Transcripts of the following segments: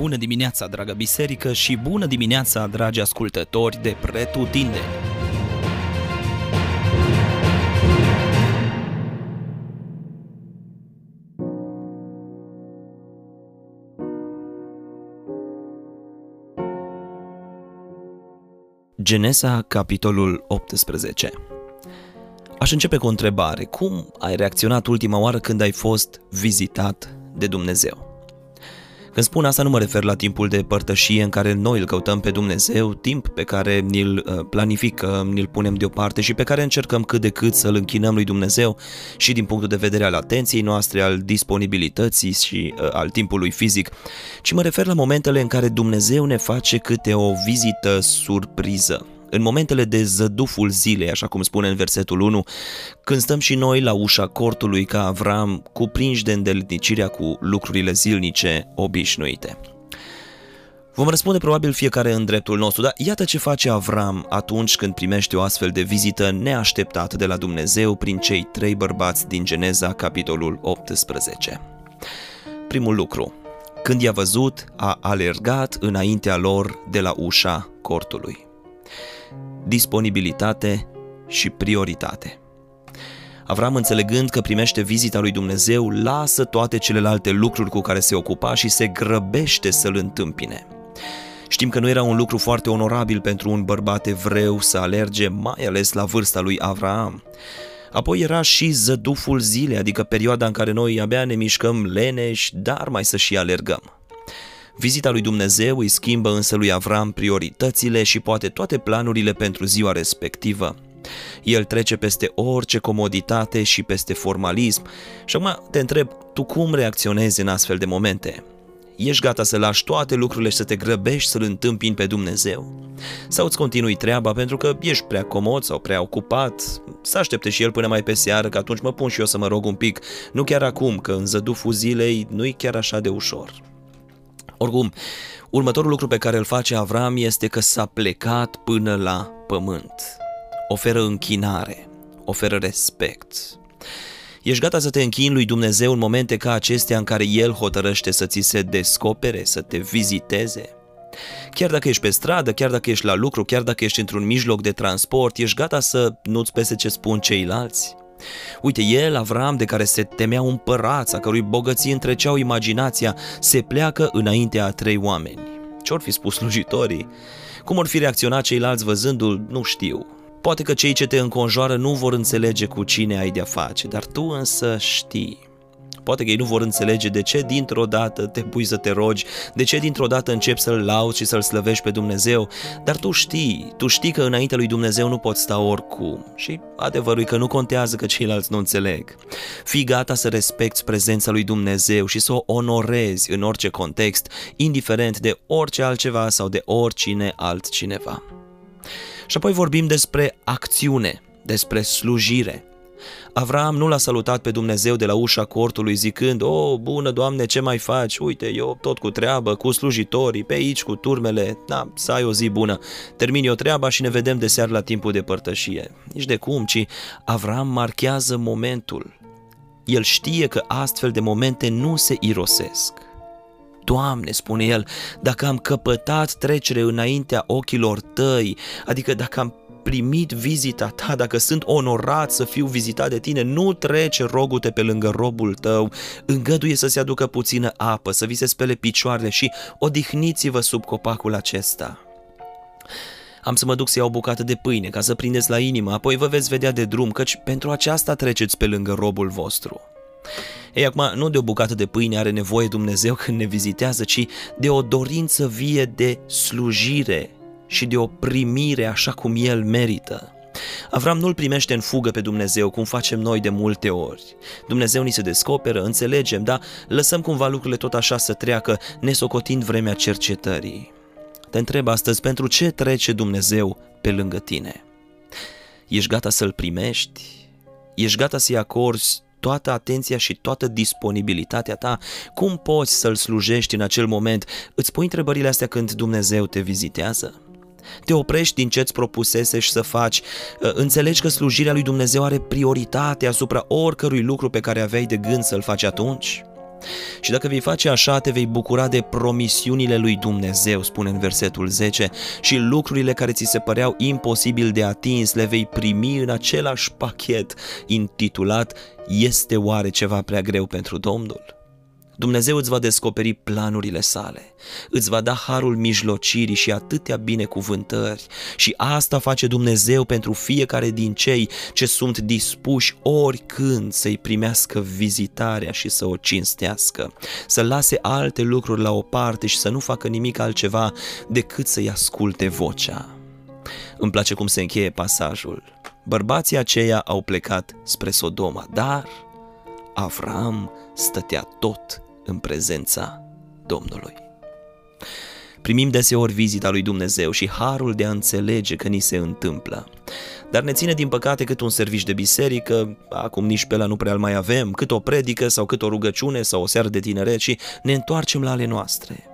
Bună dimineața, dragă biserică, și bună dimineața, dragi ascultători de Pretutindeni! Genesa, capitolul 18 Aș începe cu o întrebare. Cum ai reacționat ultima oară când ai fost vizitat de Dumnezeu? Când spun asta nu mă refer la timpul de părtășie în care noi îl căutăm pe Dumnezeu, timp pe care ni-l uh, planificăm, ni-l punem deoparte și pe care încercăm cât de cât să-l închinăm lui Dumnezeu și din punctul de vedere al atenției noastre, al disponibilității și uh, al timpului fizic, ci mă refer la momentele în care Dumnezeu ne face câte o vizită surpriză, în momentele de zăduful zilei, așa cum spune în versetul 1, când stăm și noi la ușa cortului ca Avram, cuprinși de îndeletnicirea cu lucrurile zilnice obișnuite. Vom răspunde probabil fiecare în dreptul nostru, dar iată ce face Avram atunci când primește o astfel de vizită neașteptată de la Dumnezeu prin cei trei bărbați din Geneza, capitolul 18. Primul lucru, când i-a văzut, a alergat înaintea lor de la ușa cortului disponibilitate și prioritate. Avram, înțelegând că primește vizita lui Dumnezeu, lasă toate celelalte lucruri cu care se ocupa și se grăbește să-l întâmpine. Știm că nu era un lucru foarte onorabil pentru un bărbat evreu să alerge, mai ales la vârsta lui Avram. Apoi era și zăduful zilei, adică perioada în care noi abia ne mișcăm leneși, dar mai să și alergăm. Vizita lui Dumnezeu îi schimbă însă lui Avram prioritățile și poate toate planurile pentru ziua respectivă. El trece peste orice comoditate și peste formalism și acum te întreb, tu cum reacționezi în astfel de momente? Ești gata să lași toate lucrurile și să te grăbești să-L întâmpini pe Dumnezeu? Sau îți continui treaba pentru că ești prea comod sau prea ocupat? Să aștepte și El până mai pe seară, că atunci mă pun și eu să mă rog un pic, nu chiar acum, că în zăduful zilei nu-i chiar așa de ușor. Oricum, următorul lucru pe care îl face Avram este că s-a plecat până la pământ. Oferă închinare, oferă respect. Ești gata să te închini lui Dumnezeu în momente ca acestea în care El hotărăște să ți se descopere, să te viziteze? Chiar dacă ești pe stradă, chiar dacă ești la lucru, chiar dacă ești într-un mijloc de transport, ești gata să nu-ți pese ce spun ceilalți? Uite, el, Avram, de care se temea un împărat, a cărui bogății întreceau imaginația, se pleacă înaintea a trei oameni. Ce-or fi spus slujitorii? Cum or fi reacționat ceilalți văzându-l, nu știu. Poate că cei ce te înconjoară nu vor înțelege cu cine ai de-a face, dar tu însă știi. Poate că ei nu vor înțelege de ce dintr-o dată te pui să te rogi, de ce dintr-o dată începi să-L lauzi și să-L slăvești pe Dumnezeu, dar tu știi, tu știi că înainte lui Dumnezeu nu poți sta oricum și adevărul e că nu contează că ceilalți nu înțeleg. Fii gata să respecti prezența lui Dumnezeu și să o onorezi în orice context, indiferent de orice altceva sau de oricine altcineva. Și apoi vorbim despre acțiune, despre slujire. Avram nu l-a salutat pe Dumnezeu de la ușa cortului zicând, O, bună Doamne, ce mai faci? Uite, eu tot cu treabă, cu slujitorii, pe aici, cu turmele, da, să ai o zi bună. Termin eu treaba și ne vedem de seară la timpul de părtășie. Nici de cum, ci Avram marchează momentul. El știe că astfel de momente nu se irosesc. Doamne, spune el, dacă am căpătat trecere înaintea ochilor tăi, adică dacă am primit vizita ta, dacă sunt onorat să fiu vizitat de tine, nu trece rogute pe lângă robul tău, îngăduie să se aducă puțină apă, să vi se spele picioarele și odihniți-vă sub copacul acesta. Am să mă duc să iau o bucată de pâine ca să prindeți la inimă, apoi vă veți vedea de drum, căci pentru aceasta treceți pe lângă robul vostru. Ei, acum, nu de o bucată de pâine are nevoie Dumnezeu când ne vizitează, ci de o dorință vie de slujire și de o primire așa cum el merită. Avram nu-l primește în fugă pe Dumnezeu, cum facem noi de multe ori. Dumnezeu ni se descoperă, înțelegem, dar lăsăm cumva lucrurile tot așa să treacă, nesocotind vremea cercetării. Te întreb astăzi, pentru ce trece Dumnezeu pe lângă tine? Ești gata să-L primești? Ești gata să-i acorzi toată atenția și toată disponibilitatea ta? Cum poți să-L slujești în acel moment? Îți pui întrebările astea când Dumnezeu te vizitează? Te oprești din ce-ți propusese și să faci, ă, înțelegi că slujirea lui Dumnezeu are prioritate asupra oricărui lucru pe care aveai de gând să-l faci atunci? Și dacă vei face așa, te vei bucura de promisiunile lui Dumnezeu, spune în versetul 10, și lucrurile care ți se păreau imposibil de atins le vei primi în același pachet intitulat Este oare ceva prea greu pentru Domnul? Dumnezeu îți va descoperi planurile sale, îți va da harul mijlocirii și atâtea binecuvântări și asta face Dumnezeu pentru fiecare din cei ce sunt dispuși oricând să-i primească vizitarea și să o cinstească, să lase alte lucruri la o parte și să nu facă nimic altceva decât să-i asculte vocea. Îmi place cum se încheie pasajul. Bărbații aceia au plecat spre Sodoma, dar Avram stătea tot în prezența Domnului. Primim deseori vizita lui Dumnezeu și harul de a înțelege că ni se întâmplă. Dar ne ține din păcate cât un servici de biserică, acum nici pe la nu prea mai avem, cât o predică sau cât o rugăciune sau o seară de tineret și ne întoarcem la ale noastre.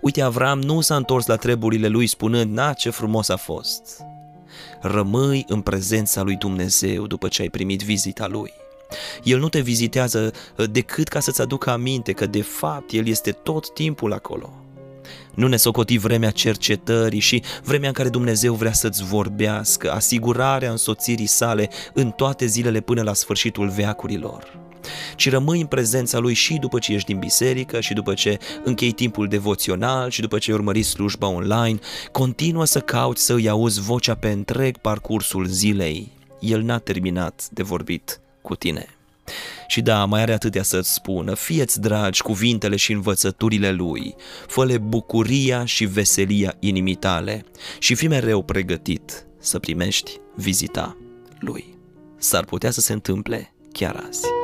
Uite, Avram nu s-a întors la treburile lui spunând, na, ce frumos a fost. Rămâi în prezența lui Dumnezeu după ce ai primit vizita lui. El nu te vizitează uh, decât ca să-ți aducă aminte că de fapt El este tot timpul acolo. Nu ne socoti vremea cercetării și vremea în care Dumnezeu vrea să-ți vorbească, asigurarea însoțirii sale în toate zilele până la sfârșitul veacurilor ci rămâi în prezența Lui și după ce ești din biserică și după ce închei timpul devoțional și după ce urmări slujba online, continuă să cauți să îi auzi vocea pe întreg parcursul zilei. El n-a terminat de vorbit cu tine. Și da, mai are atâtea să-ți spună, fieți dragi cuvintele și învățăturile lui, fă bucuria și veselia inimii tale și fi mereu pregătit să primești vizita lui. S-ar putea să se întâmple chiar azi.